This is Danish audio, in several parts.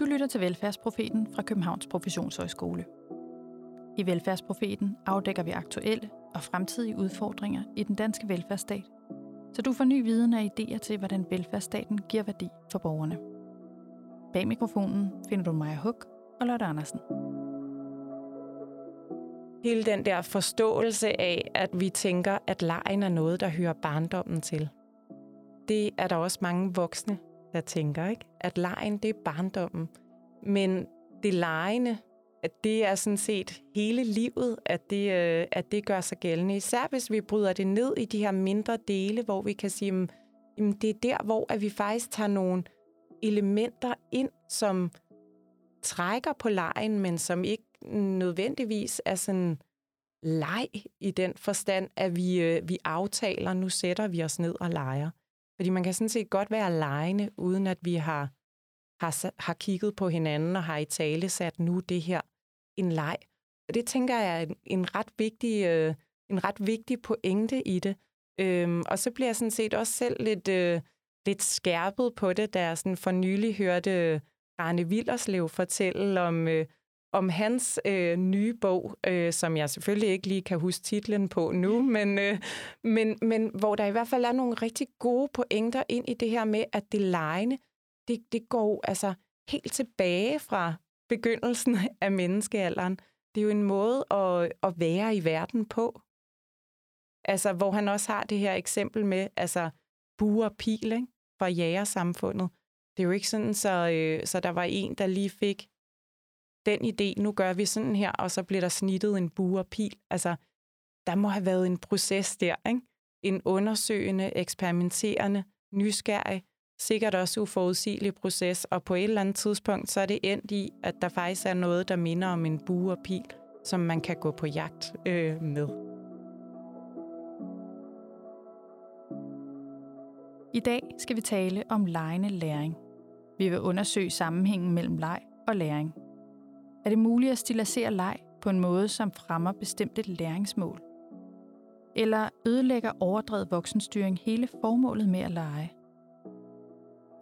Du lytter til Velfærdsprofeten fra Københavns Professionshøjskole. I Velfærdsprofeten afdækker vi aktuelle og fremtidige udfordringer i den danske velfærdsstat, så du får ny viden og idéer til, hvordan velfærdsstaten giver værdi for borgerne. Bag mikrofonen finder du Maja Huk og Lotte Andersen. Hele den der forståelse af, at vi tænker, at lejen er noget, der hører barndommen til. Det er der også mange voksne, der tænker, ikke? at lejen det er barndommen. Men det lejende, at det er sådan set hele livet, at det, øh, at det gør sig gældende. Især hvis vi bryder det ned i de her mindre dele, hvor vi kan sige, at det er der, hvor at vi faktisk tager nogle elementer ind, som trækker på lejen, men som ikke nødvendigvis er sådan leg i den forstand, at vi, øh, vi aftaler, nu sætter vi os ned og leger. Fordi man kan sådan set godt være alene, uden at vi har, har, har kigget på hinanden og har i tale sat nu det her en leg. Og det tænker jeg er en, en, ret vigtig, øh, en ret vigtig pointe i det. Øhm, og så bliver jeg sådan set også selv lidt, øh, lidt skærpet på det, da jeg sådan for nylig hørte Arne Villerslev fortælle om, øh, om hans øh, nye bog, øh, som jeg selvfølgelig ikke lige kan huske titlen på nu, men, øh, men, men hvor der i hvert fald er nogle rigtig gode pointer ind i det her med, at det lejende, det, det går altså helt tilbage fra begyndelsen af menneskealderen. Det er jo en måde at, at være i verden på. Altså, hvor han også har det her eksempel med, altså, buer og pil, ikke? fra jægersamfundet. Det er jo ikke sådan, så, øh, så der var en, der lige fik den idé, nu gør vi sådan her, og så bliver der snittet en bue og pil. Altså, der må have været en proces der, ikke? En undersøgende, eksperimenterende, nysgerrig, sikkert også uforudsigelig proces, og på et eller andet tidspunkt, så er det endt i, at der faktisk er noget, der minder om en bue og pil, som man kan gå på jagt øh, med. I dag skal vi tale om lejende læring. Vi vil undersøge sammenhængen mellem leg og læring. Er det muligt at stilisere leg på en måde, som fremmer bestemte læringsmål? Eller ødelægger overdrevet voksenstyring hele formålet med at lege?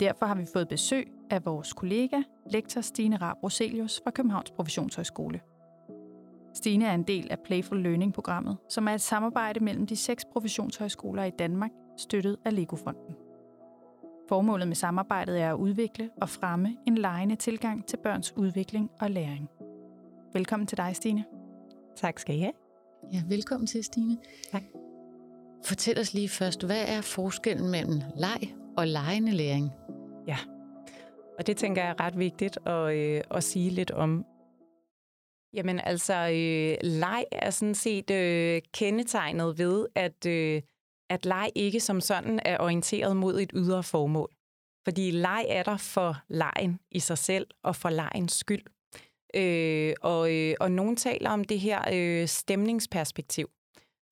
Derfor har vi fået besøg af vores kollega, lektor Stine Raab Roselius fra Københavns Professionshøjskole. Stine er en del af Playful Learning-programmet, som er et samarbejde mellem de seks professionshøjskoler i Danmark, støttet af Legofonden. Formålet med samarbejdet er at udvikle og fremme en lejende tilgang til børns udvikling og læring. Velkommen til dig, Stine. Tak skal I have. Ja, velkommen til, Stine. Tak. Fortæl os lige først, hvad er forskellen mellem leg og lejende læring? Ja, og det tænker jeg er ret vigtigt at, øh, at sige lidt om. Jamen altså, øh, leg er sådan set øh, kendetegnet ved, at, øh, at leg ikke som sådan er orienteret mod et ydre formål. Fordi leg er der for lejen i sig selv og for legens skyld. Øh, og, øh, og nogen taler om det her øh, stemningsperspektiv.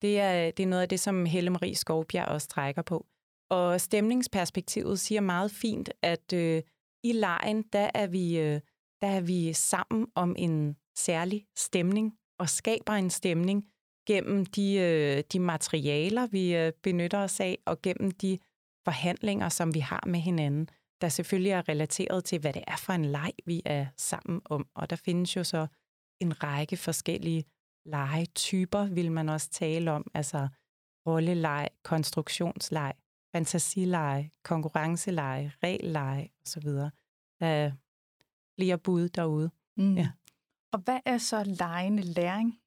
Det er, det er noget af det, som Helle Marie Skovbjerg også trækker på. Og stemningsperspektivet siger meget fint, at øh, i lejen, der er, vi, øh, der er vi sammen om en særlig stemning og skaber en stemning gennem de, øh, de materialer, vi øh, benytter os af, og gennem de forhandlinger, som vi har med hinanden der selvfølgelig er relateret til, hvad det er for en leg, vi er sammen om. Og der findes jo så en række forskellige legetyper, vil man også tale om. Altså rolleleg, konstruktionsleg, fantasileg, konkurrenceleg, regleleg osv. Der er flere bud derude. Mm. Ja. Og hvad er så legende læring?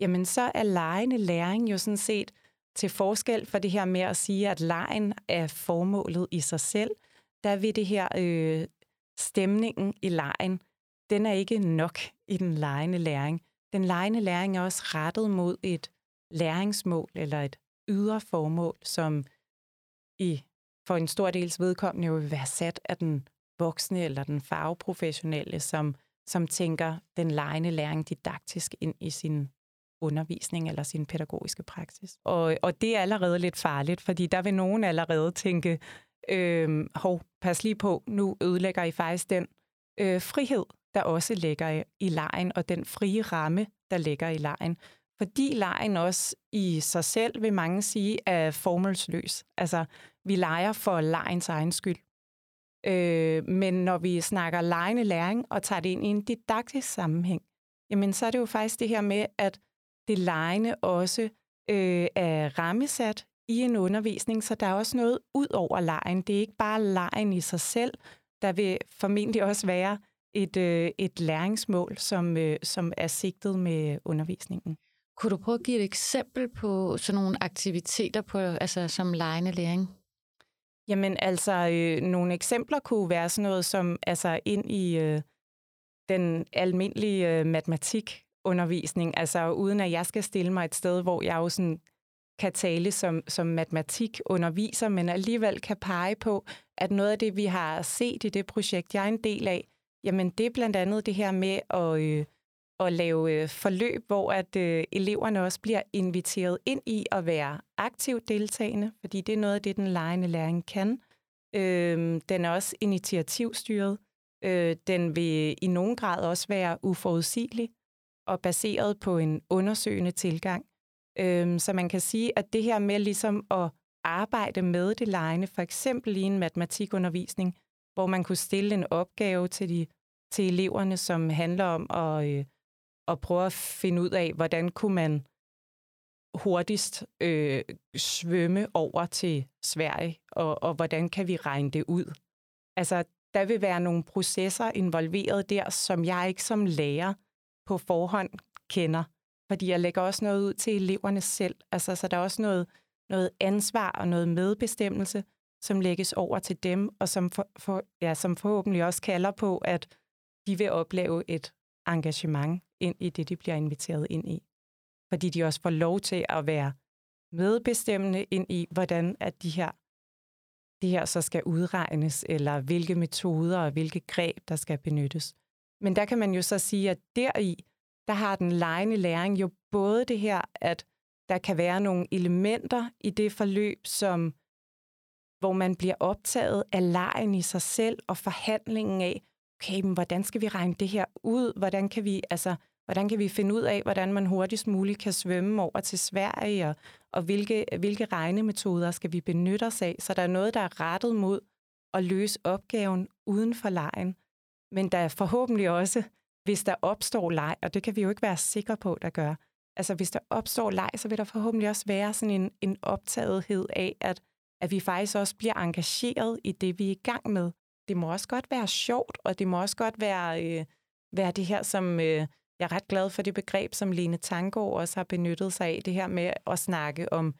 Jamen, så er legende læring jo sådan set til forskel for det her med at sige, at lejen er formålet i sig selv – der vil det her øh, stemningen i lejen, den er ikke nok i den lejende læring. Den lejende læring er også rettet mod et læringsmål eller et ydre formål, som i for en stor dels vedkommende jo vil være sat af den voksne eller den fagprofessionelle, som, som tænker den lejende læring didaktisk ind i sin undervisning eller sin pædagogiske praksis. Og, og det er allerede lidt farligt, fordi der vil nogen allerede tænke, øh, hov, pas lige på, nu ødelægger I faktisk den øh, frihed, der også ligger i lejen, og den frie ramme, der ligger i lejen. Fordi lejen også i sig selv, vil mange sige, er formelsløs. Altså, vi leger for lejens egen skyld. Øh, men når vi snakker lejende læring og tager det ind i en didaktisk sammenhæng, jamen så er det jo faktisk det her med, at det lejende også øh, er rammesat i en undervisning, så der er også noget ud over lejen. Det er ikke bare lejen i sig selv. Der vil formentlig også være et, øh, et læringsmål, som, øh, som er sigtet med undervisningen. Kunne du prøve at give et eksempel på sådan nogle aktiviteter på, altså som lejende læring? Jamen altså, øh, nogle eksempler kunne være sådan noget som altså ind i øh, den almindelige øh, undervisning, altså uden at jeg skal stille mig et sted, hvor jeg jo sådan kan tale som, som matematikunderviser, men alligevel kan pege på, at noget af det, vi har set i det projekt, jeg er en del af, jamen det er blandt andet det her med at, øh, at lave øh, forløb, hvor at øh, eleverne også bliver inviteret ind i at være aktivt deltagende, fordi det er noget af det, den lejende læring kan. Øh, den er også initiativstyret. Øh, den vil i nogen grad også være uforudsigelig og baseret på en undersøgende tilgang. Øhm, så man kan sige, at det her med ligesom at arbejde med det lejende, for eksempel i en matematikundervisning, hvor man kunne stille en opgave til, de, til eleverne, som handler om at, øh, at prøve at finde ud af, hvordan kunne man hurtigst øh, svømme over til Sverige, og, og hvordan kan vi regne det ud. Altså, der vil være nogle processer involveret der, som jeg ikke som lærer på forhånd kender. Fordi jeg lægger også noget ud til eleverne selv. Altså, så der er også noget, noget ansvar og noget medbestemmelse, som lægges over til dem, og som, for, for, ja, som forhåbentlig også kalder på, at de vil opleve et engagement ind i det, de bliver inviteret ind i. Fordi de også får lov til at være medbestemmende ind i, hvordan at de her, det her så skal udregnes, eller hvilke metoder og hvilke greb, der skal benyttes. Men der kan man jo så sige, at deri, der har den lejende læring jo både det her, at der kan være nogle elementer i det forløb, som hvor man bliver optaget af lejen i sig selv og forhandlingen af, okay, men hvordan skal vi regne det her ud? Hvordan kan vi, altså, hvordan kan vi finde ud af, hvordan man hurtigst muligt kan svømme over til Sverige, og, og hvilke, hvilke regnemetoder skal vi benytte os af? Så der er noget, der er rettet mod at løse opgaven uden for lejen. Men der er forhåbentlig også, hvis der opstår leg, og det kan vi jo ikke være sikre på, der gør. Altså hvis der opstår leg, så vil der forhåbentlig også være sådan en, en optagethed af, at at vi faktisk også bliver engageret i det, vi er i gang med. Det må også godt være sjovt, og det må også godt være, øh, være det her, som øh, jeg er ret glad for det begreb, som Lene Tango også har benyttet sig af, det her med at snakke om,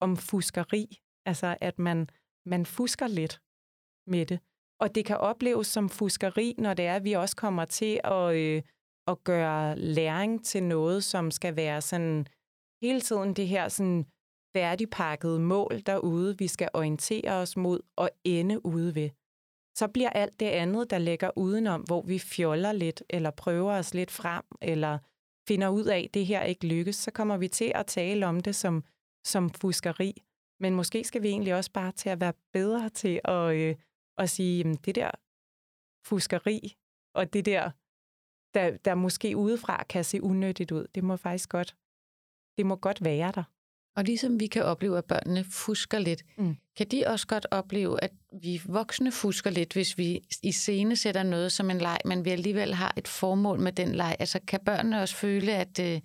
om fuskeri. Altså, at man, man fusker lidt med det. Og det kan opleves som fuskeri, når det er, at vi også kommer til at, øh, at gøre læring til noget, som skal være sådan hele tiden det her sådan færdigpakkede mål derude, vi skal orientere os mod og ende ude ved. Så bliver alt det andet, der ligger udenom, hvor vi fjoller lidt, eller prøver os lidt frem, eller finder ud af, at det her ikke lykkes, så kommer vi til at tale om det som, som fuskeri. Men måske skal vi egentlig også bare til at være bedre til at, øh, at sige, at det der fuskeri, og det der, der, der måske udefra kan se unyttigt ud, det må faktisk godt, det må godt være der. Og ligesom vi kan opleve, at børnene fusker lidt, mm. kan de også godt opleve, at vi voksne fusker lidt, hvis vi i scene sætter noget som en leg, men vi alligevel har et formål med den leg. Altså kan børnene også føle, at, øh,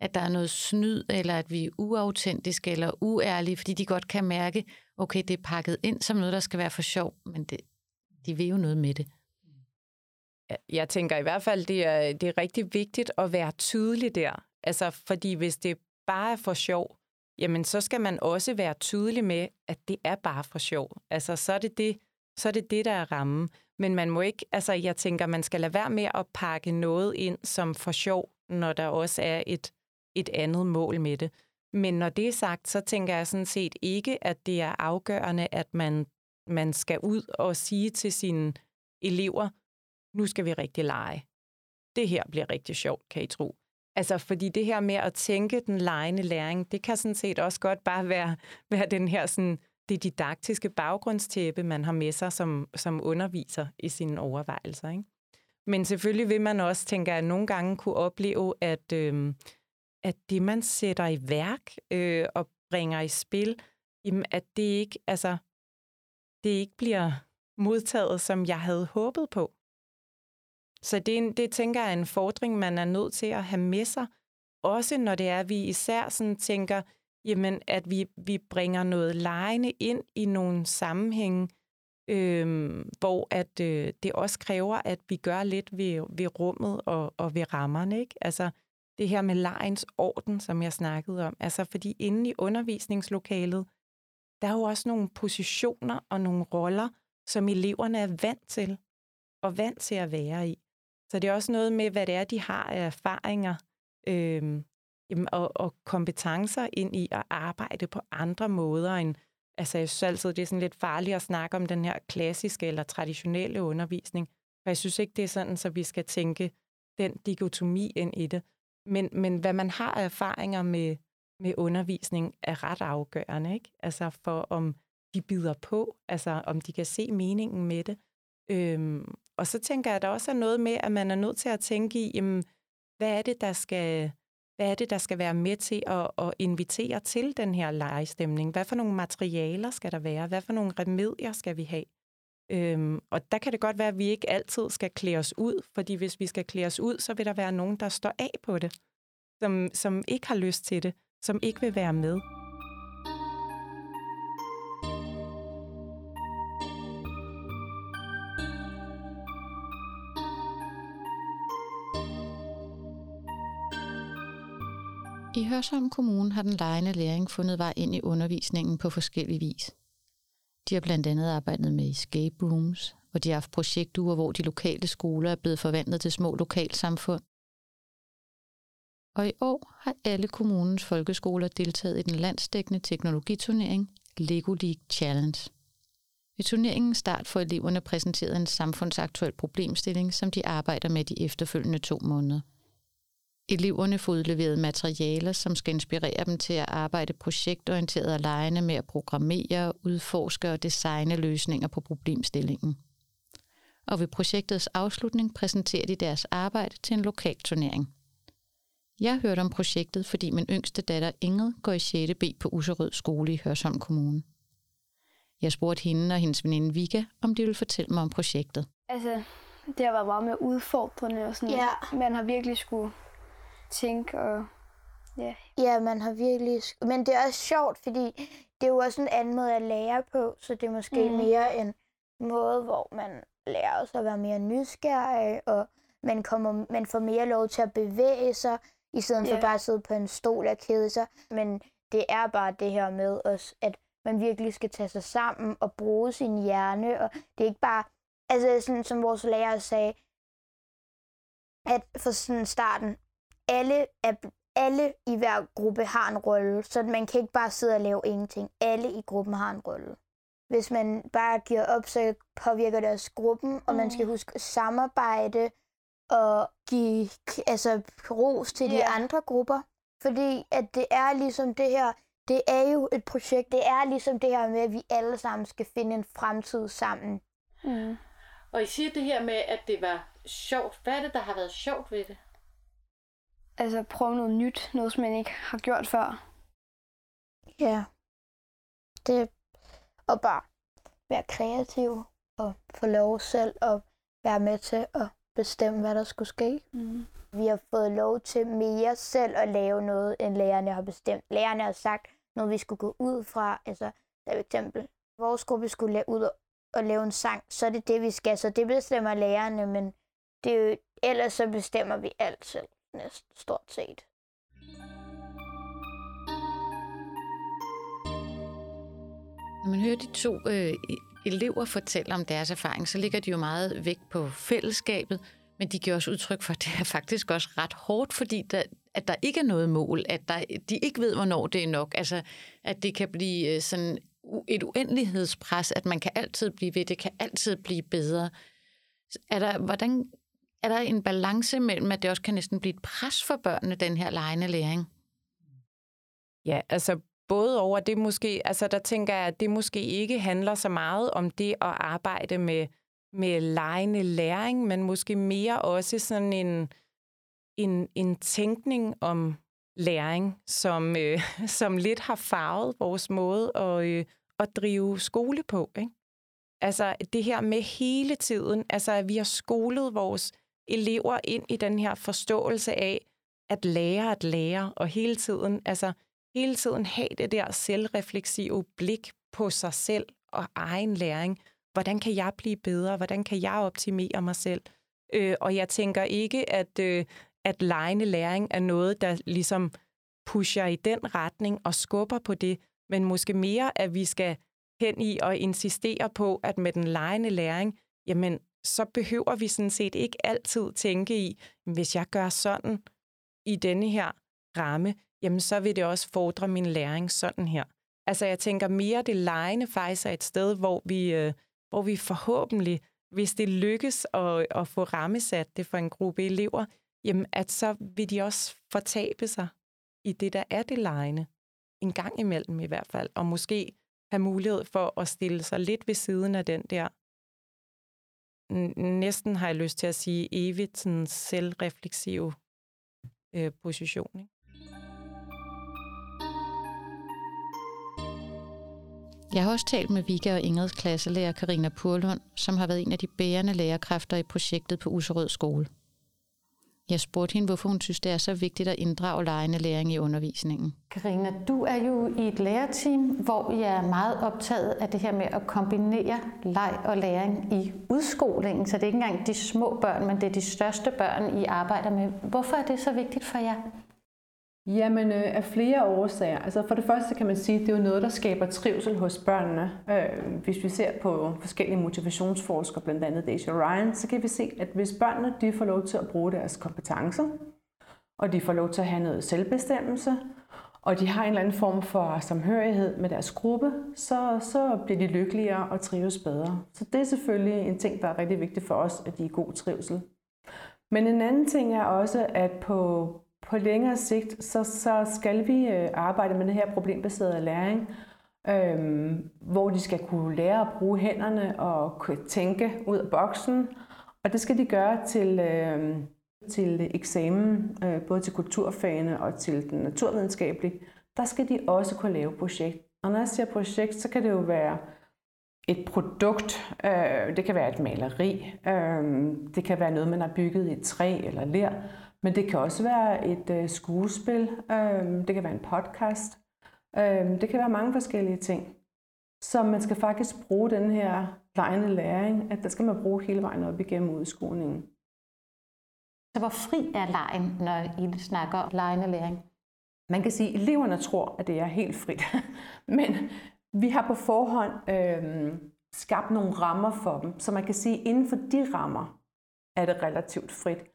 at der er noget snyd, eller at vi er uautentiske eller uærlige, fordi de godt kan mærke, okay, det er pakket ind som noget, der skal være for sjov, men det, de vil jo noget med det. Jeg tænker i hvert fald, det er, det er rigtig vigtigt at være tydelig der. Altså, fordi hvis det bare er for sjov, jamen så skal man også være tydelig med, at det er bare for sjov. Altså, så er det det, så er det, det der er rammen. Men man må ikke, altså jeg tænker, man skal lade være med at pakke noget ind som for sjov, når der også er et, et andet mål med det. Men når det er sagt, så tænker jeg sådan set ikke, at det er afgørende, at man, man skal ud og sige til sine elever, nu skal vi rigtig lege. Det her bliver rigtig sjovt, kan I tro. Altså, fordi det her med at tænke den lejende læring, det kan sådan set også godt bare være, være den her sådan, det didaktiske baggrundstæppe, man har med sig som, som underviser i sine overvejelser. Ikke? Men selvfølgelig vil man også, tænker jeg, nogle gange kunne opleve, at, øh, at det, man sætter i værk øh, og bringer i spil, jamen, at det ikke, altså, det ikke bliver modtaget, som jeg havde håbet på. Så det, det tænker jeg er en fordring, man er nødt til at have med sig. Også når det er, at vi især sådan tænker, jamen, at vi, vi bringer noget lejende ind i nogle sammenhænge, øh, hvor at øh, det også kræver, at vi gør lidt ved, ved rummet og, og ved rammerne. Ikke? Altså det her med lejens orden, som jeg snakkede om. Altså fordi inde i undervisningslokalet, der er jo også nogle positioner og nogle roller, som eleverne er vant til og vant til at være i. Så det er også noget med, hvad det er, de har af erfaringer øh, og, og kompetencer ind i at arbejde på andre måder end altså jeg synes altid, det er sådan lidt farligt at snakke om den her klassiske eller traditionelle undervisning, for jeg synes ikke, det er sådan, så vi skal tænke den dikotomi ind i det. Men, men hvad man har af erfaringer med, med undervisning er ret afgørende, ikke? Altså for om de bider på, altså om de kan se meningen med det. Øhm, og så tænker jeg, at der også er noget med, at man er nødt til at tænke i, jamen, hvad er det, der skal, hvad er det, der skal være med til at, at invitere til den her legestemning? Hvad for nogle materialer skal der være? Hvad for nogle remedier skal vi have? Øhm, og der kan det godt være, at vi ikke altid skal klæde os ud, fordi hvis vi skal klæde os ud, så vil der være nogen, der står af på det, som, som ikke har lyst til det, som ikke vil være med. I Hørsholm Kommune har den lejende læring fundet vej ind i undervisningen på forskellige vis. De har blandt andet arbejdet med escape rooms, og de har haft projektuger, hvor de lokale skoler er blevet forvandlet til små lokalsamfund. Og i år har alle kommunens folkeskoler deltaget i den landsdækkende teknologiturnering Lego League Challenge. Ved turneringens start får eleverne præsenteret en samfundsaktuel problemstilling, som de arbejder med de efterfølgende to måneder – Eleverne får udleveret materialer, som skal inspirere dem til at arbejde projektorienteret og lejende med at programmere, udforske og designe løsninger på problemstillingen. Og ved projektets afslutning præsenterer de deres arbejde til en lokal turnering. Jeg hørte om projektet, fordi min yngste datter Ingrid går i 6. B på Userød skole i Hørsholm Kommune. Jeg spurgte hende og hendes veninde Vika, om de ville fortælle mig om projektet. Altså, det har været meget mere udfordrende og sådan Ja. Man har virkelig skulle tænke og... Ja. Ja, man har virkelig... Men det er også sjovt, fordi det er jo også en anden måde at lære på, så det er måske mm. mere en måde, hvor man lærer os at være mere nysgerrig, og man, kommer, man får mere lov til at bevæge sig, i stedet for Ja. bare at sidde på en stol og kede sig. Men det er bare det her med os, at man virkelig skal tage sig sammen og bruge sin hjerne, og det er ikke bare, altså sådan som vores lærer sagde, at for sådan starten, alle, er, alle i hver gruppe har en rolle, så man kan ikke bare sidde og lave ingenting. Alle i gruppen har en rolle. Hvis man bare giver op, så påvirker det også gruppen, og man skal huske at samarbejde og give altså, ros til de Ja. andre grupper. Fordi at det er ligesom det her, det er jo et projekt, det er ligesom det her med, at vi alle sammen skal finde en fremtid sammen. Mm. Og I siger det her med, at det var sjovt. Hvad er det, der har været sjovt ved det? Altså prøve noget nyt, noget som man ikke har gjort før. Ja. Det og bare være kreativ og få lov selv at være med til at bestemme, hvad der skulle ske. Mm. Vi har fået lov til mere selv at lave noget, end lærerne har bestemt. Lærerne har sagt noget, vi skulle gå ud fra. Altså, der for eksempel, vores gruppe skulle la- ud og, og lave en sang, så er det det, vi skal. Så det bestemmer lærerne, men det er jo, ellers så bestemmer vi alt selv, næsten stort set. Når man hører de to øh, e-, elever fortælle om deres erfaring, så ligger de jo meget vægt på fællesskabet, men de giver også udtryk for, at det er faktisk også ret hårdt, fordi der, at der ikke er noget mål, at der, de ikke ved, hvornår det er nok. Altså, at det kan blive øh, sådan et uendelighedspres, at man kan altid blive ved, det kan altid blive bedre. Er der, hvordan, er der en balance mellem, at det også kan næsten blive et pres for børnene, den her lejende læring? Ja, altså både over det måske, altså der tænker jeg, at det måske ikke handler så meget om det at arbejde med, med lejende læring, men måske mere også sådan en, en, en tænkning om læring, som, øh, som lidt har farvet vores måde at, øh, at drive skole på. Ikke? Altså det her med hele tiden, altså at vi har skolet vores elever ind i den her forståelse af, at lære at lære, og hele tiden, altså hele tiden have det der selvrefleksive blik på sig selv og egen læring. Hvordan kan jeg blive bedre? Hvordan kan jeg optimere mig selv? Øh, og jeg tænker ikke, at, øh, at lejende læring er noget, der ligesom pusher i den retning og skubber på det, men måske mere, at vi skal hen i og insistere på, at med den lejende læring, jamen, så behøver vi sådan set ikke altid tænke i, hvis jeg gør sådan i denne her ramme, jamen så vil det også fordre min læring sådan her. Altså jeg tænker mere, det lejende faktisk er et sted, hvor vi, øh, hvor vi forhåbentlig, hvis det lykkes at, at få rammesat det for en gruppe elever, jamen at så vil de også fortabe sig i det, der er det lejende. En gang imellem i hvert fald. Og måske have mulighed for at stille sig lidt ved siden af den der, næsten har jeg lyst til at sige, evigt sådan selvrefleksive øh, position. Ikke? Jeg har også talt med Vika og Ingrids klasselærer Karina Purlund, som har været en af de bærende lærerkræfter i projektet på Userød Skole. Jeg spurgte hende, hvorfor hun synes, det er så vigtigt at inddrage lejende læring i undervisningen. Karina, du er jo i et lærerteam, hvor jeg er meget optaget af det her med at kombinere leg og læring i udskolingen. Så det er ikke engang de små børn, men det er de største børn, I arbejder med. Hvorfor er det så vigtigt for jer? Jamen øh, af flere årsager. Altså for det første kan man sige, at det er jo noget, der skaber trivsel hos børnene. Øh, hvis vi ser på forskellige motivationsforskere, blandt andet Daisy Ryan, så kan vi se, at hvis børnene de får lov til at bruge deres kompetencer, og de får lov til at have noget selvbestemmelse, og de har en eller anden form for samhørighed med deres gruppe, så, så bliver de lykkeligere og trives bedre. Så det er selvfølgelig en ting, der er rigtig vigtigt for os, at de er god trivsel. Men en anden ting er også, at på, på længere sigt, så, så skal vi øh, arbejde med det her problembaserede læring, øh, hvor de skal kunne lære at bruge hænderne og kunne tænke ud af boksen. Og det skal de gøre til, øh, til eksamen, øh, både til kulturfagene og til den naturvidenskabelige. Der skal de også kunne lave projekt. Og når jeg siger projekt, så kan det jo være et produkt. Øh, det kan være et maleri. Øh, det kan være noget, man har bygget i træ eller ler. Men det kan også være et øh, skuespil, øh, det kan være en podcast, øh, det kan være mange forskellige ting. Så man skal faktisk bruge den her lejende læring, at der skal man bruge hele vejen op igennem udskolingen. Så hvor fri er lejen, når I snakker lejende læring? Man kan sige, at eleverne tror, at det er helt frit. Men vi har på forhånd øh, skabt nogle rammer for dem, så man kan sige, at inden for de rammer er det relativt frit.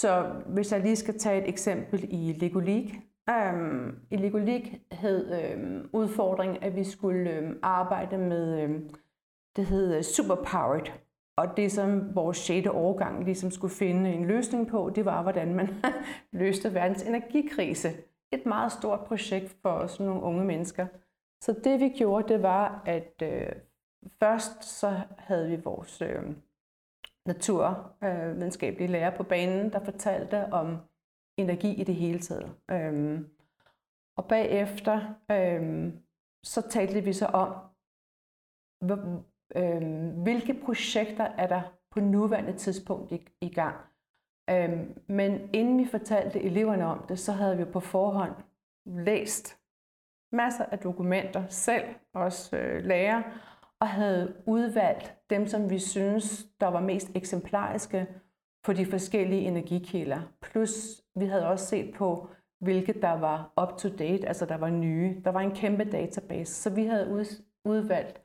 Så hvis jeg lige skal tage et eksempel i Lego League. Øhm, I Lego League hed øhm, udfordringen, at vi skulle øhm, arbejde med, øhm, det hed øh, Superpowered. Og det, som vores 6. årgang ligesom skulle finde en løsning på, det var, hvordan man løste verdens energikrise. Et meget stort projekt for sådan nogle unge mennesker. Så det vi gjorde, det var, at øh, først så havde vi vores øh, naturvidenskabelige øh, lærer på banen, der fortalte om energi i det hele taget. Øhm, og bagefter øhm, så talte vi så om, øhm, hvilke projekter er der på nuværende tidspunkt i, i gang. Øhm, men inden vi fortalte eleverne om det, så havde vi på forhånd læst masser af dokumenter selv, også øh, lærer, og havde udvalgt dem, som vi synes, der var mest eksemplariske på de forskellige energikilder. Plus vi havde også set på, hvilke der var up to date, altså der var nye. Der var en kæmpe database, så vi havde udvalgt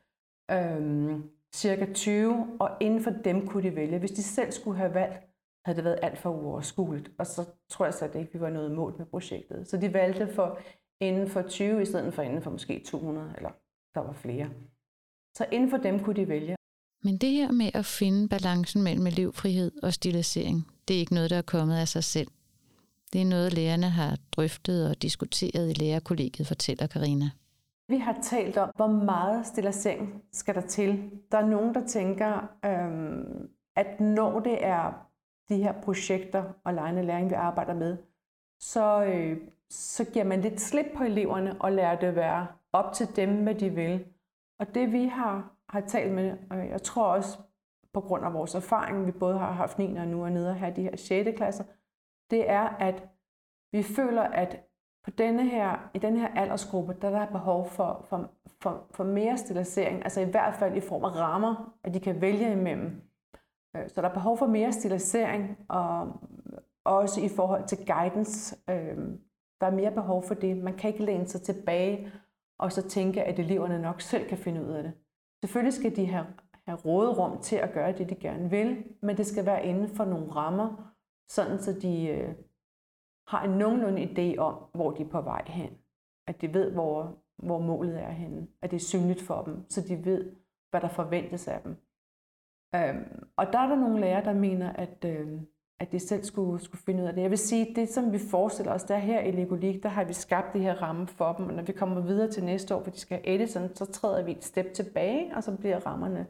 øhm, cirka 20, og inden for dem kunne de vælge. Hvis de selv skulle have valgt, havde det været alt for uoverskueligt, og så tror jeg så at det ikke, vi var noget mål med projektet. Så de valgte for inden for 20, i stedet for inden for måske 200, eller der var flere. Så inden for dem kunne de vælge. Men det her med at finde balancen mellem elevfrihed og stilisering, det er ikke noget, der er kommet af sig selv. Det er noget, lærerne har drøftet og diskuteret i lærerkollegiet, fortæller Karina. Vi har talt om, hvor meget stilisering skal der til. Der er nogen, der tænker, øhm, at når det er de her projekter og lejende læring, vi arbejder med, så, øh, så giver man lidt slip på eleverne og lader det være op til dem, hvad de vil. Og det vi har har talt med, og jeg tror også på grund af vores erfaring, vi både har haft 9. og nu er nede og have de her 6. klasser, det er, at vi føler, at på denne her, i den her aldersgruppe, der er der behov for, for, for, for mere stilisering, altså i hvert fald i form af rammer, at de kan vælge imellem. Øh, så der er behov for mere stilisering, og også i forhold til guidance. Øh, der er mere behov for det. Man kan ikke læne sig tilbage og så tænke, at eleverne nok selv kan finde ud af det. Selvfølgelig skal de have, have råderum til at gøre det, de gerne vil, men det skal være inden for nogle rammer, sådan så de øh, har en nogenlunde idé om, hvor de er på vej hen. At de ved, hvor, hvor målet er henne. At det er synligt for dem, så de ved, hvad der forventes af dem. Øhm, og der er der nogle lærere, der mener, at, øh, at de selv skulle, skulle finde ud af det. Jeg vil sige, det som vi forestiller os, der her i Legolik, der har vi skabt det her ramme for dem, og når vi kommer videre til næste år, hvor de skal have Edison, så træder vi et step tilbage, og så bliver rammerne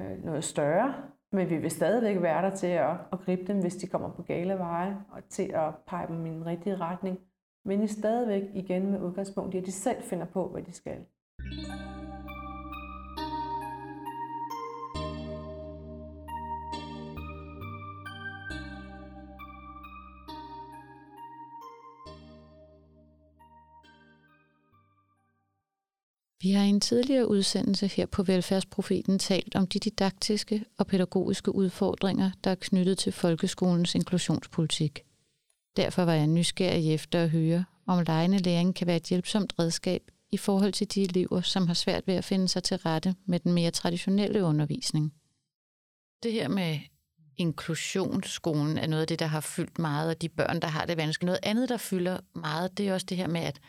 øh, noget større. Men vi vil stadigvæk være der til at, at gribe dem, hvis de kommer på gale veje, og til at pege dem i en rigtig retning. Men i stadigvæk igen med udgangspunkt i, at de selv finder på, hvad de skal. Vi har i en tidligere udsendelse her på Velfærdsprofeten talt om de didaktiske og pædagogiske udfordringer, der er knyttet til folkeskolens inklusionspolitik. Derfor var jeg nysgerrig efter at høre, om lejende læring kan være et hjælpsomt redskab i forhold til de elever, som har svært ved at finde sig til rette med den mere traditionelle undervisning. Det her med inklusionsskolen er noget af det, der har fyldt meget, og de børn, der har det vanskeligt. Noget andet, der fylder meget, det er også det her med, at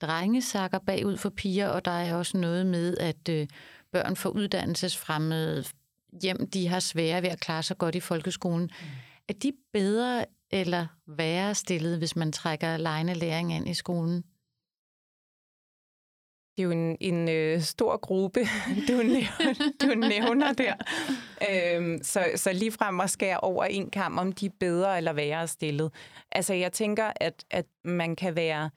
drenge sakker bagud for piger, og der er også noget med, at øh, børn for uddannelsesfremmede hjem, de har svære ved at klare sig godt i folkeskolen. Mm. Er de bedre eller værre stillet, hvis man trækker lejende læring ind i skolen? Det er jo en, en øh, stor gruppe, du nævner, du nævner der. Øhm, så, så ligefrem at skære over en kamp, om de er bedre eller værre stillet. Altså jeg tænker, at, at man kan være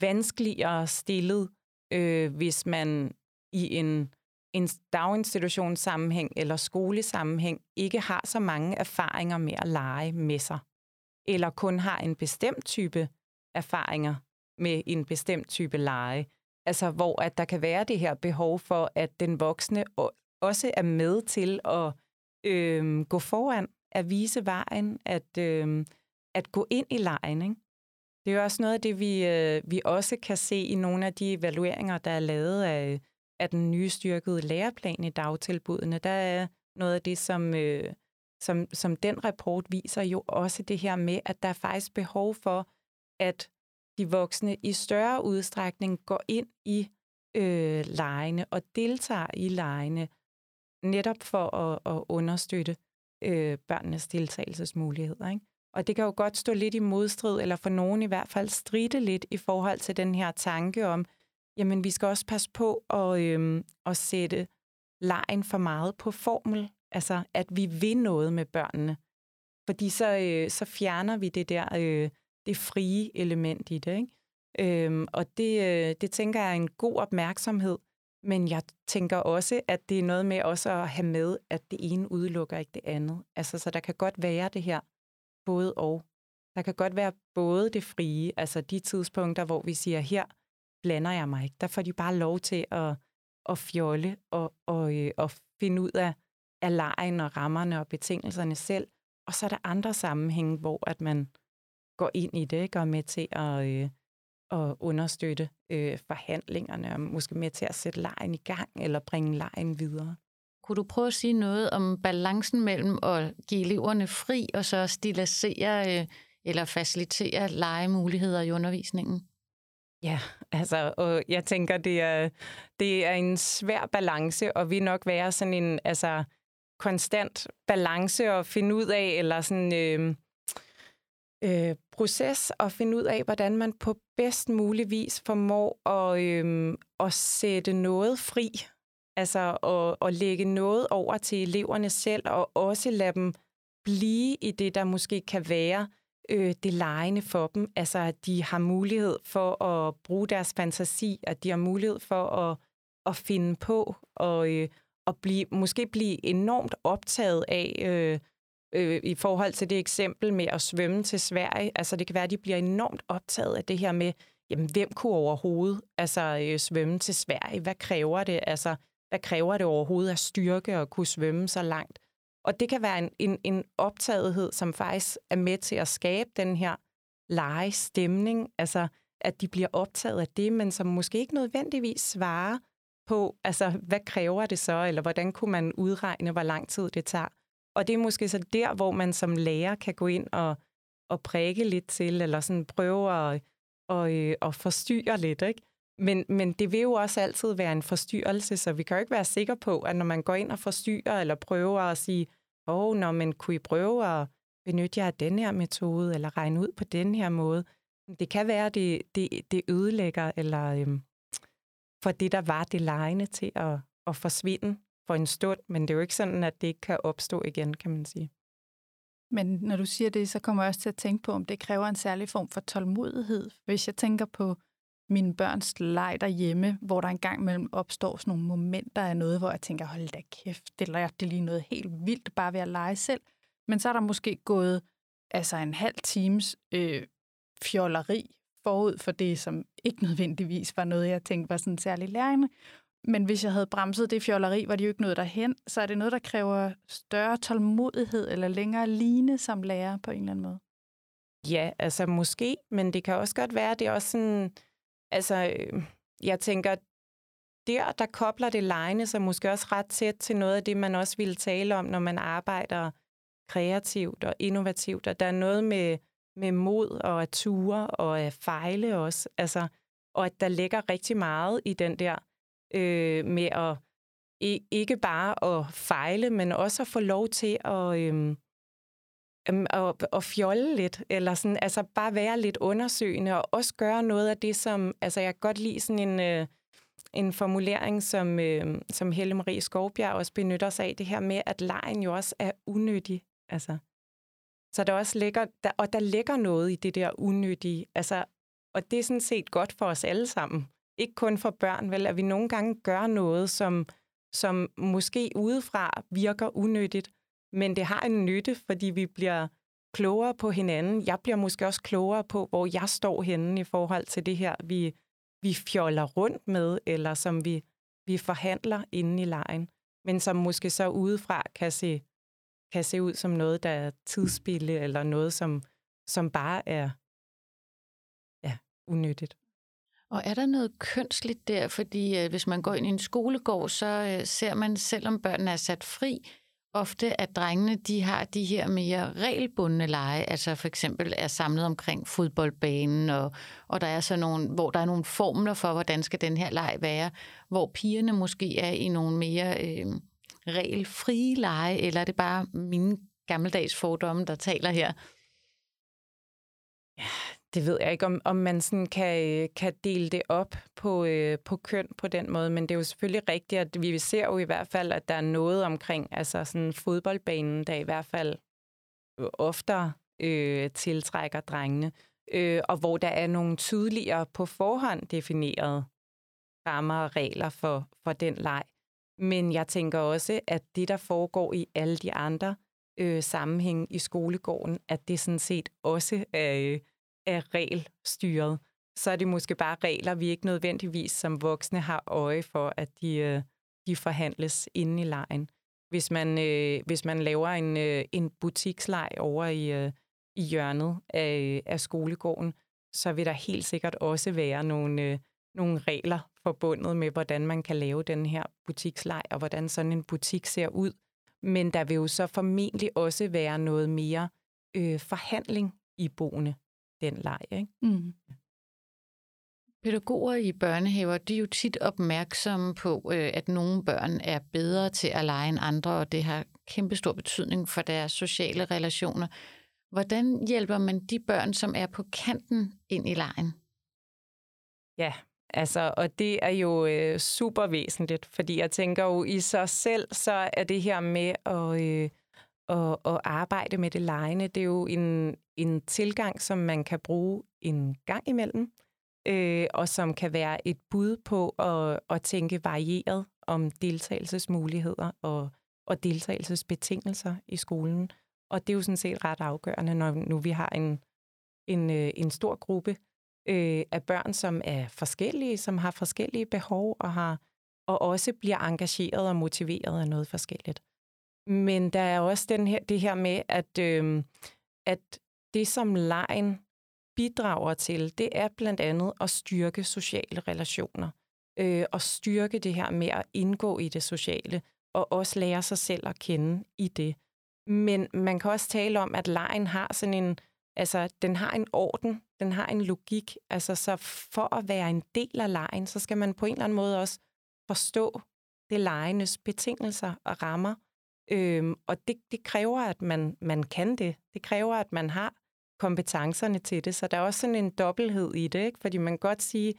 vanskeligere stillet, øh, hvis man i en, en daginstitutionssammenhæng eller skolesammenhæng ikke har så mange erfaringer med at lege med sig, eller kun har en bestemt type erfaringer med en bestemt type lege. Altså, hvor at der kan være det her behov for, at den voksne også er med til at øh, gå foran, at vise vejen, at, øh, at gå ind i lejen. Ikke? Det er jo også noget af det, vi, øh, vi også kan se i nogle af de evalueringer, der er lavet af, af den nye styrkede læreplan i dagtilbudene. Der er noget af det, som, øh, som, som den rapport viser jo også det her med, at der er faktisk behov for, at de voksne i større udstrækning går ind i øh, lejene og deltager i lejene, netop for at, at understøtte øh, børnenes deltagelsesmuligheder. Ikke? Og det kan jo godt stå lidt i modstrid, eller for nogen i hvert fald stride lidt i forhold til den her tanke om, jamen vi skal også passe på at, øhm, at sætte lejen for meget på formel. Altså, at vi vil noget med børnene. Fordi så, øh, så fjerner vi det der øh, det frie element i det. Ikke? Øhm, og det, øh, det tænker jeg er en god opmærksomhed. Men jeg tænker også, at det er noget med også at have med, at det ene udelukker ikke det andet. Altså, så der kan godt være det her både og. Der kan godt være både det frie, altså de tidspunkter, hvor vi siger, her blander jeg mig ikke. Der får de bare lov til at, at fjolle og, og, øh, og finde ud af, af lejen og rammerne og betingelserne selv. Og så er der andre sammenhænge, hvor at man går ind i det, ikke? og med til at, øh, at understøtte øh, forhandlingerne, og måske med til at sætte lejen i gang, eller bringe lejen videre. Kunne du prøve at sige noget om balancen mellem at give eleverne fri og så stilisere øh, eller facilitere legemuligheder i undervisningen? Ja, altså, og jeg tænker, det er, det er en svær balance, og vil nok være sådan en altså, konstant balance at finde ud af, eller sådan øh, øh, proces at finde ud af, hvordan man på bedst mulig vis formår at, øh, at sætte noget fri Altså at, at lægge noget over til eleverne selv, og også lade dem blive i det, der måske kan være øh, det lejende for dem. Altså at de har mulighed for at bruge deres fantasi, at de har mulighed for at, at finde på og, øh, at blive, måske blive enormt optaget af, øh, øh, i forhold til det eksempel med at svømme til Sverige. Altså det kan være, at de bliver enormt optaget af det her med, jamen hvem kunne overhovedet altså, øh, svømme til Sverige? Hvad kræver det? Altså, hvad kræver det overhovedet af styrke at kunne svømme så langt? Og det kan være en, en, en optagethed, som faktisk er med til at skabe den her legestemning, altså at de bliver optaget af det, men som måske ikke nødvendigvis svarer på, altså hvad kræver det så, eller hvordan kunne man udregne, hvor lang tid det tager. Og det er måske så der, hvor man som lærer kan gå ind og, og prikke lidt til, eller sådan prøve at, og, øh, at forstyrre lidt, ikke? Men, men det vil jo også altid være en forstyrrelse, så vi kan jo ikke være sikre på, at når man går ind og forstyrrer, eller prøver at sige, åh, oh, når man kunne I prøve at benytte jer af den her metode, eller regne ud på den her måde. Det kan være, at det, det, det ødelægger, eller øhm, for det, der var det lejende til at, at forsvinde for en stund, men det er jo ikke sådan, at det ikke kan opstå igen, kan man sige. Men når du siger det, så kommer jeg også til at tænke på, om det kræver en særlig form for tålmodighed. Hvis jeg tænker på mine børns leg derhjemme, hvor der engang mellem opstår sådan nogle momenter af noget, hvor jeg tænker, hold da kæft, det lærte det lige noget helt vildt bare ved at lege selv. Men så er der måske gået altså en halv times øh, fjolleri forud for det, som ikke nødvendigvis var noget, jeg tænkte var sådan særlig lærende. Men hvis jeg havde bremset det fjolleri, var det jo ikke noget derhen. Så er det noget, der kræver større tålmodighed eller længere line som lærer på en eller anden måde. Ja, altså måske, men det kan også godt være, det er også sådan, altså, øh, jeg tænker, der, der kobler det lejende sig måske også ret tæt til noget af det, man også ville tale om, når man arbejder kreativt og innovativt, og der er noget med, med mod og at ture og at fejle også, altså, og at der ligger rigtig meget i den der øh, med at ikke bare at fejle, men også at få lov til at, øh, Øhm, at, at fjolle lidt, eller sådan, altså bare være lidt undersøgende, og også gøre noget af det, som, altså jeg kan godt lide sådan en, øh, en formulering, som, øh, som Helle Marie Skovbjerg også benytter sig af, det her med, at lejen jo også er unødig, altså. Så der også ligger, der, og der ligger noget i det der unødige, altså, og det er sådan set godt for os alle sammen ikke kun for børn, vel, at vi nogle gange gør noget, som, som måske udefra virker unyttigt, men det har en nytte, fordi vi bliver klogere på hinanden. Jeg bliver måske også klogere på, hvor jeg står henne i forhold til det her, vi, vi fjoller rundt med, eller som vi, vi forhandler inde i lejen, men som måske så udefra kan se, kan se ud som noget, der er tidsspilde, eller noget, som, som bare er ja, unyttigt. Og er der noget kønsligt der? Fordi øh, hvis man går ind i en skolegård, så øh, ser man, selvom børnene er sat fri, ofte at drengene de har de her mere regelbundne lege, altså for eksempel er samlet omkring fodboldbanen, og, og der er så nogle, hvor der er nogle formler for, hvordan skal den her leg være, hvor pigerne måske er i nogle mere øh, regelfrie lege, eller er det bare mine gammeldags fordomme, der taler her? Ja, det ved jeg ikke, om, om man sådan kan, kan dele det op på, øh, på køn på den måde, men det er jo selvfølgelig rigtigt, at vi ser jo i hvert fald, at der er noget omkring altså sådan fodboldbanen, der i hvert fald øh, oftere øh, tiltrækker drengene, øh, og hvor der er nogle tydeligere på forhånd definerede rammer og regler for, for den leg. Men jeg tænker også, at det, der foregår i alle de andre øh, sammenhænge i skolegården, at det sådan set også er, øh, er regelstyret, så er det måske bare regler, vi ikke nødvendigvis som voksne har øje for, at de, øh, de forhandles inde i lejen. Hvis man, øh, hvis man laver en, øh, en butikslej over i, øh, i hjørnet af, af skolegården, så vil der helt sikkert også være nogle, øh, nogle regler forbundet med, hvordan man kan lave den her butikslej, og hvordan sådan en butik ser ud. Men der vil jo så formentlig også være noget mere øh, forhandling i boende den leg. Ikke? Mm. Pædagoger i børnehaver, de er jo tit opmærksomme på, øh, at nogle børn er bedre til at lege end andre, og det har kæmpestor betydning for deres sociale relationer. Hvordan hjælper man de børn, som er på kanten ind i lejen? Ja, altså, og det er jo øh, super væsentligt, fordi jeg tænker jo i sig selv, så er det her med at, øh, at, at arbejde med det lejende, det er jo en, en tilgang, som man kan bruge en gang imellem. øh, og som kan være et bud på at, at tænke varieret om deltagelsesmuligheder og, og deltagelsesbetingelser i skolen. Og det er jo sådan set ret afgørende, når nu vi har en, en, øh, en stor gruppe øh, af børn, som er forskellige, som har forskellige behov og har og også bliver engageret og motiveret af noget forskelligt. Men der er også den her, det her med, at, øh, at det, som lejen bidrager til, det er blandt andet at styrke sociale relationer. Øh, og styrke det her med at indgå i det sociale, og også lære sig selv at kende i det. Men man kan også tale om, at lejen har sådan en, altså den har en orden, den har en logik. Altså så for at være en del af lejen, så skal man på en eller anden måde også forstå det lejenes betingelser og rammer. Øhm, og det, det kræver, at man, man kan det. Det kræver, at man har kompetencerne til det. Så der er også sådan en dobbelthed i det, ikke? fordi man kan godt sige,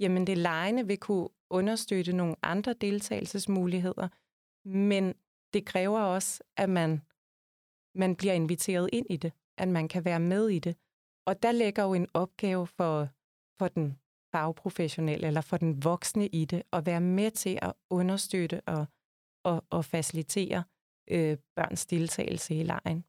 jamen det lejende vil kunne understøtte nogle andre deltagelsesmuligheder, men det kræver også, at man, man bliver inviteret ind i det, at man kan være med i det. Og der ligger jo en opgave for, for den fagprofessionelle eller for den voksne i det, at være med til at understøtte og, og, og facilitere øh, børns deltagelse i lejen.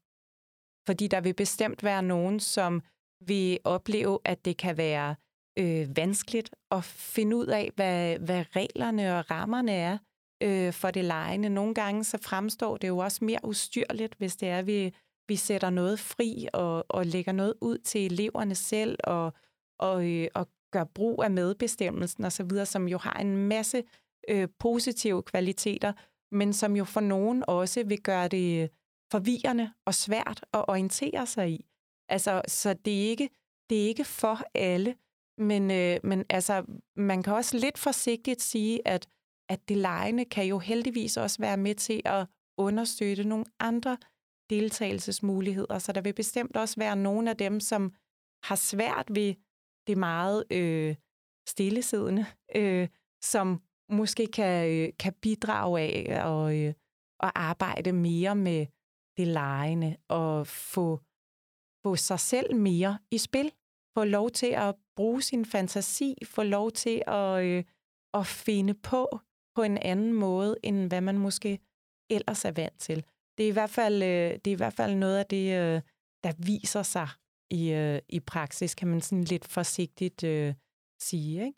Fordi der vil bestemt være nogen, som vil opleve, at det kan være øh, vanskeligt at finde ud af, hvad, hvad reglerne og rammerne er øh, for det lejende. Nogle gange så fremstår det jo også mere ustyrligt, hvis det er, at vi, vi sætter noget fri og, og lægger noget ud til eleverne selv og, og, øh, og gør brug af medbestemmelsen osv., som jo har en masse øh, positive kvaliteter, men som jo for nogen også vil gøre det forvirrende og svært at orientere sig i. Altså, så det er ikke, det er ikke for alle, men, øh, men altså, man kan også lidt forsigtigt sige, at, at det lejende kan jo heldigvis også være med til at understøtte nogle andre deltagelsesmuligheder. Så der vil bestemt også være nogle af dem, som har svært ved det meget øh, stillesiddende, øh, som måske kan, øh, kan bidrage af og, øh, og arbejde mere med det lejende og få, få sig selv mere i spil. Få lov til at bruge sin fantasi, få lov til at, øh, at finde på på en anden måde, end hvad man måske ellers er vant til. Det er i hvert fald, øh, det er i hvert fald noget af det, øh, der viser sig i, øh, i praksis, kan man sådan lidt forsigtigt øh, sige. Ikke?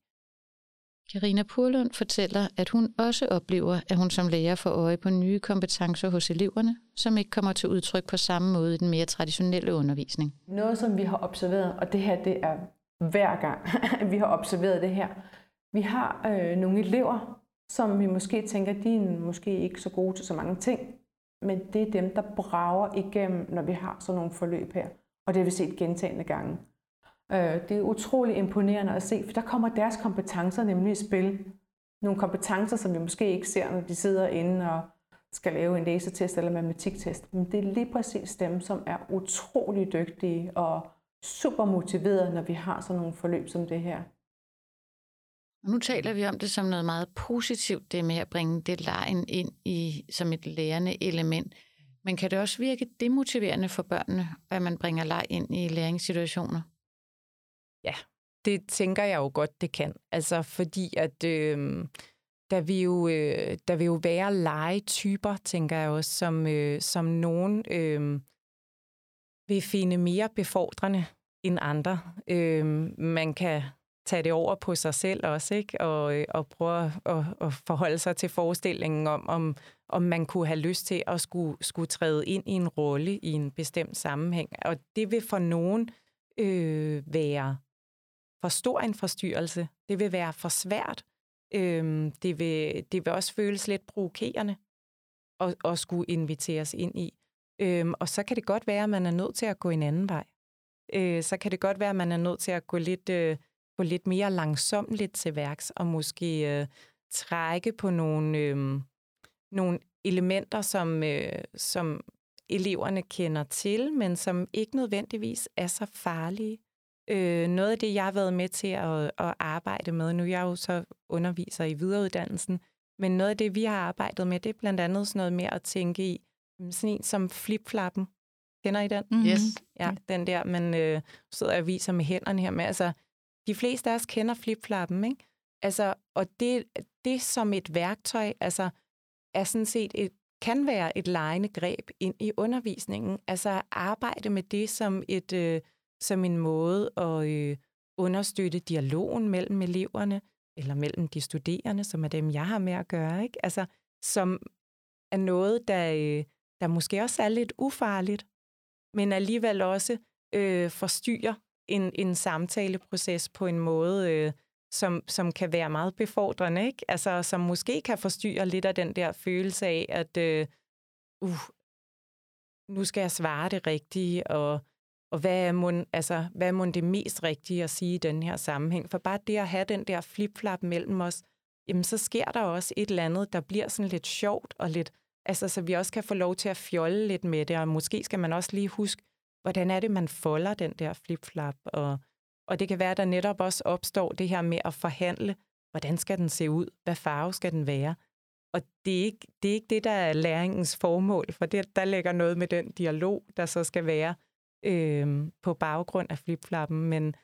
Karina Purlund fortæller, at hun også oplever, at hun som lærer får øje på nye kompetencer hos eleverne, som ikke kommer til udtryk på samme måde i den mere traditionelle undervisning. Noget, som vi har observeret, og det her det er hver gang, vi har observeret det her. Vi har øh, nogle elever, som vi måske tænker, de er måske ikke så gode til så mange ting, men det er dem, der brager igennem, når vi har sådan nogle forløb her. Og det har vi set gentagende gange. Øh, det er utrolig imponerende at se, for der kommer deres kompetencer nemlig i spil. Nogle kompetencer, som vi måske ikke ser, når de sidder inde og skal lave en læsetest eller matematiktest. Men det er lige præcis dem, som er utrolig dygtige og super motiverede, når vi har sådan nogle forløb som det her. Og nu taler vi om det som noget meget positivt, det med at bringe det lejen ind i, som et lærende element. Men kan det også virke demotiverende for børnene, at man bringer leg ind i læringssituationer? Ja, det tænker jeg jo godt, det kan. Altså fordi at øh, der, vil jo, øh, der vil jo være legetyper, tænker jeg også, som, øh, som nogen øh, vil finde mere befordrende end andre. Øh, man kan tage det over på sig selv også, ikke? Og, øh, og prøve at, at forholde sig til forestillingen om, om, om man kunne have lyst til at skulle, skulle træde ind i en rolle i en bestemt sammenhæng. Og det vil for nogen øh, være for stor en forstyrrelse. Det vil være for svært. Øhm, det, vil, det vil også føles lidt provokerende at, at skulle inviteres ind i. Øhm, og så kan det godt være, at man er nødt til at gå en anden vej. Øh, så kan det godt være, at man er nødt til at gå lidt... Øh, gå lidt mere langsomt til værks, og måske øh, trække på nogle, øh, nogle elementer, som, øh, som eleverne kender til, men som ikke nødvendigvis er så farlige. Øh, noget af det, jeg har været med til at, at arbejde med, nu er jeg jo så underviser i videreuddannelsen, men noget af det, vi har arbejdet med, det er blandt andet sådan noget med at tænke i, sådan en som flipflappen. Kender I den? Mm-hmm. Yes. Ja, den der, man øh, sidder og viser med hænderne her med. Altså, de fleste af os kender flipflappen, ikke? Altså, og det, det som et værktøj, altså, er sådan set et, kan være et lejende greb ind i undervisningen. Altså at arbejde med det som, et, øh, som en måde at øh, understøtte dialogen mellem eleverne, eller mellem de studerende, som er dem, jeg har med at gøre. Ikke? Altså, som er noget, der, øh, der måske også er lidt ufarligt, men alligevel også øh, forstyrrer en, en samtaleproces på en måde, øh, som, som kan være meget befordrende, ikke? Altså, som måske kan forstyrre lidt af den der følelse af, at øh, uh, nu skal jeg svare det rigtige, og, og hvad, er mon, altså, hvad er mon det mest rigtige at sige i den her sammenhæng? For bare det at have den der flip-flap mellem os, jamen så sker der også et eller andet, der bliver sådan lidt sjovt og lidt, altså så vi også kan få lov til at fjolle lidt med det, og måske skal man også lige huske, hvordan er det, man folder den der flip-flap, og, og det kan være, at der netop også opstår det her med at forhandle, hvordan skal den se ud, hvad farve skal den være, og det er, ikke, det er ikke det, der er læringens formål, for det, der ligger noget med den dialog, der så skal være øh, på baggrund af flipflappen, men,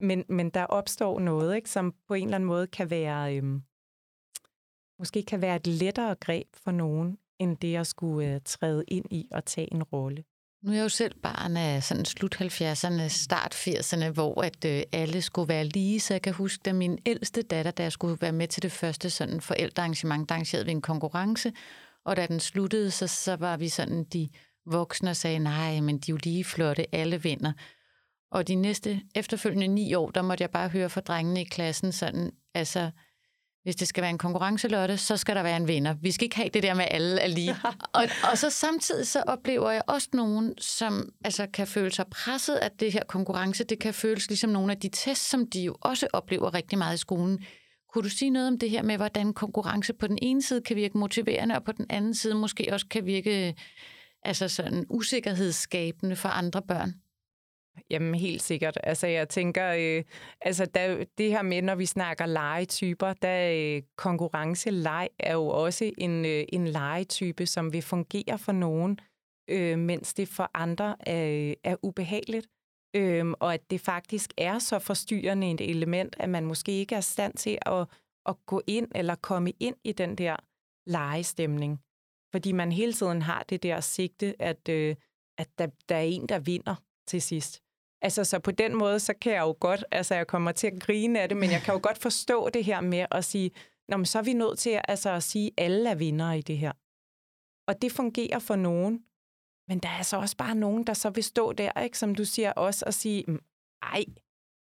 men, men der opstår noget, ikke, som på en eller anden måde kan være, øh, måske kan være et lettere greb for nogen, end det at skulle øh, træde ind i og tage en rolle. Nu er jeg jo selv barn af sådan slut 70'erne, start 80'erne, hvor at øh, alle skulle være lige, så jeg kan huske, da min ældste datter, der skulle være med til det første sådan forældrearrangement, der arrangerede vi en konkurrence, og da den sluttede, så, så var vi sådan de voksne og sagde, nej, men de er jo lige flotte, alle vinder. Og de næste efterfølgende ni år, der måtte jeg bare høre fra drengene i klassen sådan, altså, hvis det skal være en konkurrencelotte, så skal der være en vinder. Vi skal ikke have det der med, alle er lige. og, og så samtidig så oplever jeg også nogen, som altså, kan føle sig presset af det her konkurrence. Det kan føles ligesom nogle af de tests, som de jo også oplever rigtig meget i skolen. Kunne du sige noget om det her med, hvordan konkurrence på den ene side kan virke motiverende, og på den anden side måske også kan virke altså sådan usikkerhedsskabende for andre børn? Jamen helt sikkert. Altså jeg tænker, øh, altså der, det her med, når vi snakker legetyper, der øh, konkurrenceleg er jo også en, øh, en legetype, som vil fungere for nogen, øh, mens det for andre er, øh, er ubehageligt. Øh, og at det faktisk er så forstyrrende et element, at man måske ikke er stand til at, at gå ind eller komme ind i den der legestemning. Fordi man hele tiden har det der sigte, at, øh, at der, der er en, der vinder til sidst. Altså, så på den måde, så kan jeg jo godt, altså jeg kommer til at grine af det, men jeg kan jo godt forstå det her med at sige, Nå, men så er vi nødt til altså, at sige, at alle er vinder i det her. Og det fungerer for nogen. Men der er så også bare nogen, der så vil stå der, ikke, som du siger også, og sige, mm, ej,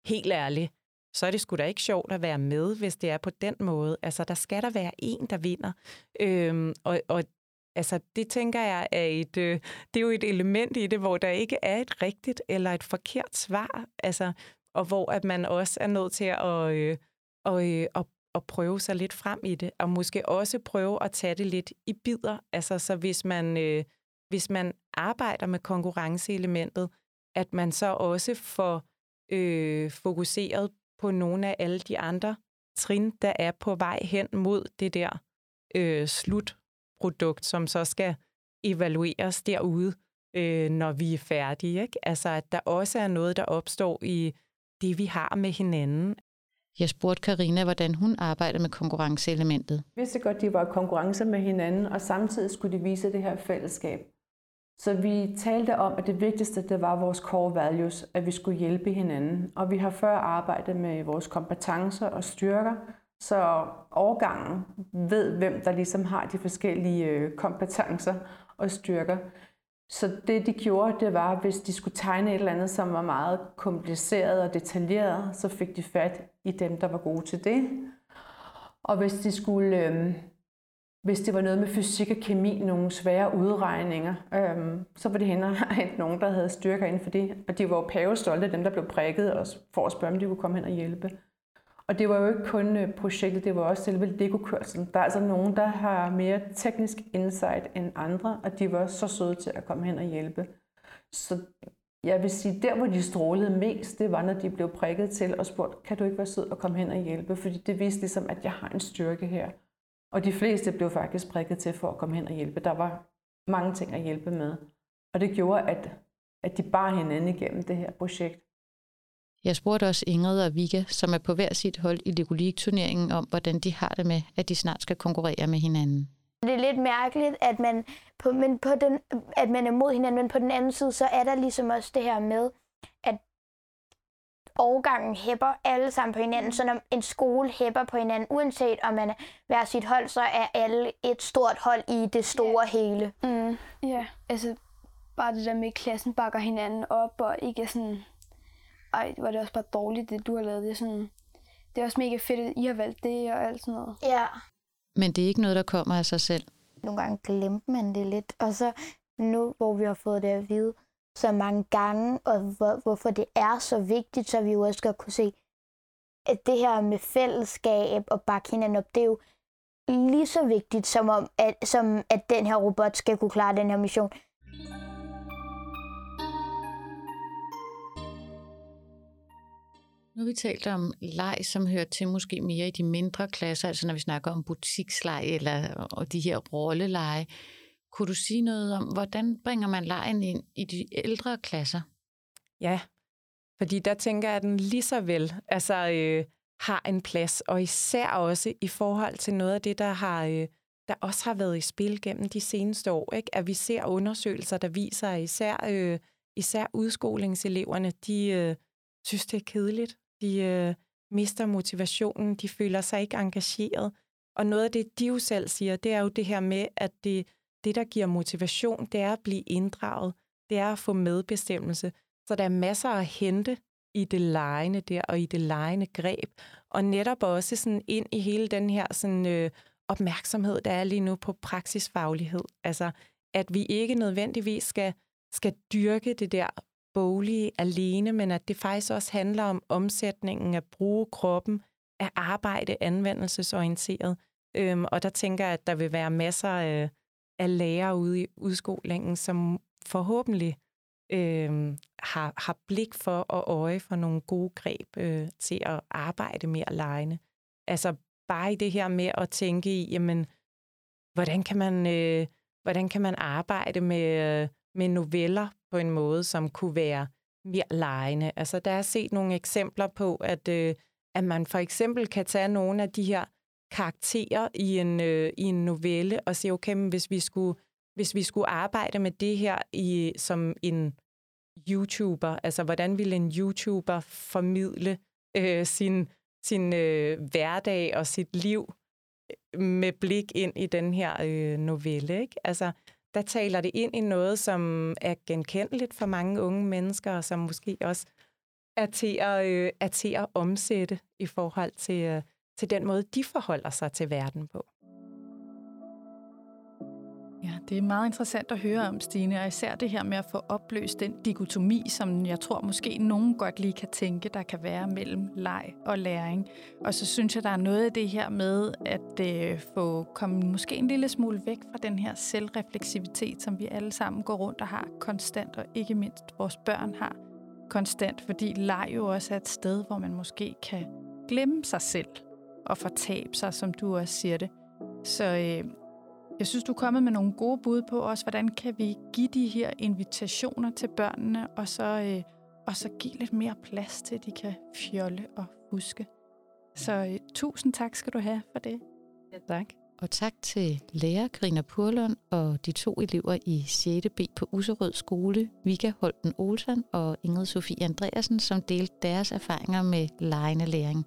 helt ærligt, så er det sgu da ikke sjovt at være med, hvis det er på den måde. Altså, der skal der være en, der vinder. Øhm, og, og Altså, det tænker jeg er et, øh, det er jo et element i det, hvor der ikke er et rigtigt eller et forkert svar, altså, og hvor at man også er nødt til at, øh, og, øh, at, at prøve sig lidt frem i det, og måske også prøve at tage det lidt i bidder. Altså, så hvis man, øh, hvis man arbejder med konkurrenceelementet, at man så også får øh, fokuseret på nogle af alle de andre trin, der er på vej hen mod det der øh, slut produkt, som så skal evalueres derude, øh, når vi er færdige. Ikke? Altså, at der også er noget, der opstår i det, vi har med hinanden. Jeg spurgte Karina, hvordan hun arbejder med konkurrenceelementet. Jeg vidste godt, de var konkurrence med hinanden, og samtidig skulle de vise det her fællesskab. Så vi talte om, at det vigtigste det var vores core values, at vi skulle hjælpe hinanden. Og vi har før arbejdet med vores kompetencer og styrker, så overgangen ved, hvem der ligesom har de forskellige øh, kompetencer og styrker. Så det de gjorde, det var, hvis de skulle tegne et eller andet, som var meget kompliceret og detaljeret, så fik de fat i dem, der var gode til det. Og hvis de skulle, øh, hvis det var noget med fysik og kemi, nogle svære udregninger, øh, så var det hen og nogen, der havde styrker inden for det. Og de var jo pavestolte, dem der blev prikket, og for at spørge, om de kunne komme hen og hjælpe. Og det var jo ikke kun øh, projektet, det var også selve Lego-kørselen. Der er altså nogen, der har mere teknisk insight end andre, og de var så søde til at komme hen og hjælpe. Så jeg vil sige, der hvor de strålede mest, det var, når de blev prikket til og spurgt, kan du ikke være sød og komme hen og hjælpe? Fordi det viste ligesom, at jeg har en styrke her. Og de fleste blev faktisk prikket til for at komme hen og hjælpe. Der var mange ting at hjælpe med. Og det gjorde, at, at de bar hinanden igennem det her projekt. Jeg spurgte også Ingrid og Vika, som er på hver sit hold i League-turneringen, om hvordan de har det med, at de snart skal konkurrere med hinanden. Det er lidt mærkeligt, at man, på, men på den, at man er mod hinanden, men på den anden side, så er der ligesom også det her med, at årgangen hæpper alle sammen på hinanden. Så når en skole hæpper på hinanden, uanset om man er hver sit hold, så er alle et stort hold i det store yeah. hele. Mm, ja, yeah. altså bare det der med, at klassen bakker hinanden op, og ikke er sådan, ej, var det også bare dårligt, det du har lavet. Det er, sådan, det er også mega fedt, at I har valgt det og alt sådan noget. Ja. Men det er ikke noget, der kommer af sig selv. Nogle gange glemte man det lidt. Og så nu, hvor vi har fået det at vide så mange gange, og hvor, hvorfor det er så vigtigt, så vi jo også skal kunne se, at det her med fællesskab og bakke hinanden op, det er jo lige så vigtigt, som, om, at, som at den her robot skal kunne klare den her mission. Nu har vi talt om leg, som hører til måske mere i de mindre klasser, altså når vi snakker om butiksleg eller og de her rolleleje. Kunne du sige noget om, hvordan bringer man lejen ind i de ældre klasser? Ja, fordi der tænker jeg, at den lige så vel altså, øh, har en plads, og især også i forhold til noget af det, der har øh, der også har været i spil gennem de seneste år, ikke? at vi ser undersøgelser, der viser, at især, øh, især udskolingseleverne, de øh, synes, det er kedeligt. De øh, mister motivationen, de føler sig ikke engageret. Og noget af det, de jo selv siger, det er jo det her med, at det, det, der giver motivation, det er at blive inddraget. Det er at få medbestemmelse. Så der er masser at hente i det lejende der, og i det lejende greb. Og netop også sådan ind i hele den her sådan, øh, opmærksomhed, der er lige nu på praksisfaglighed. Altså, at vi ikke nødvendigvis skal, skal dyrke det der boglige alene, men at det faktisk også handler om omsætningen at bruge kroppen, at arbejde anvendelsesorienteret. Øhm, og der tænker jeg, at der vil være masser af, af lærere ude i udskolingen, som forhåbentlig øhm, har, har blik for og øje for nogle gode greb øh, til at arbejde mere lejende. Altså bare i det her med at tænke i, jamen, hvordan kan man, øh, hvordan kan man arbejde med, øh, med noveller på en måde, som kunne være mere lejende. Altså, der er set nogle eksempler på, at, øh, at man for eksempel kan tage nogle af de her karakterer i en, øh, i en novelle og sige, okay, men hvis vi skulle, hvis vi skulle arbejde med det her i, som en YouTuber, altså hvordan ville en YouTuber formidle øh, sin, sin øh, hverdag og sit liv øh, med blik ind i den her øh, novelle. Ikke? Altså, der taler det ind i noget, som er genkendeligt for mange unge mennesker, og som måske også er til at, øh, er til at omsætte i forhold til, øh, til den måde, de forholder sig til verden på. Det er meget interessant at høre om, Stine, og især det her med at få opløst den dikotomi, som jeg tror måske nogen godt lige kan tænke, der kan være mellem leg og læring. Og så synes jeg, der er noget af det her med at øh, få komme måske en lille smule væk fra den her selvrefleksivitet, som vi alle sammen går rundt og har konstant, og ikke mindst vores børn har konstant, fordi leg jo også er et sted, hvor man måske kan glemme sig selv og fortabe sig, som du også siger det. Så øh, jeg synes, du er kommet med nogle gode bud på også, hvordan kan vi give de her invitationer til børnene, og så, øh, og så give lidt mere plads til, at de kan fjolle og huske. Så øh, tusind tak skal du have for det. Ja, tak. Og tak til lærer Karina Purlund og de to elever i 6. B på Userød Skole, Vika Holten Olsen og Ingrid Sofie Andreasen, som delte deres erfaringer med lejende læring.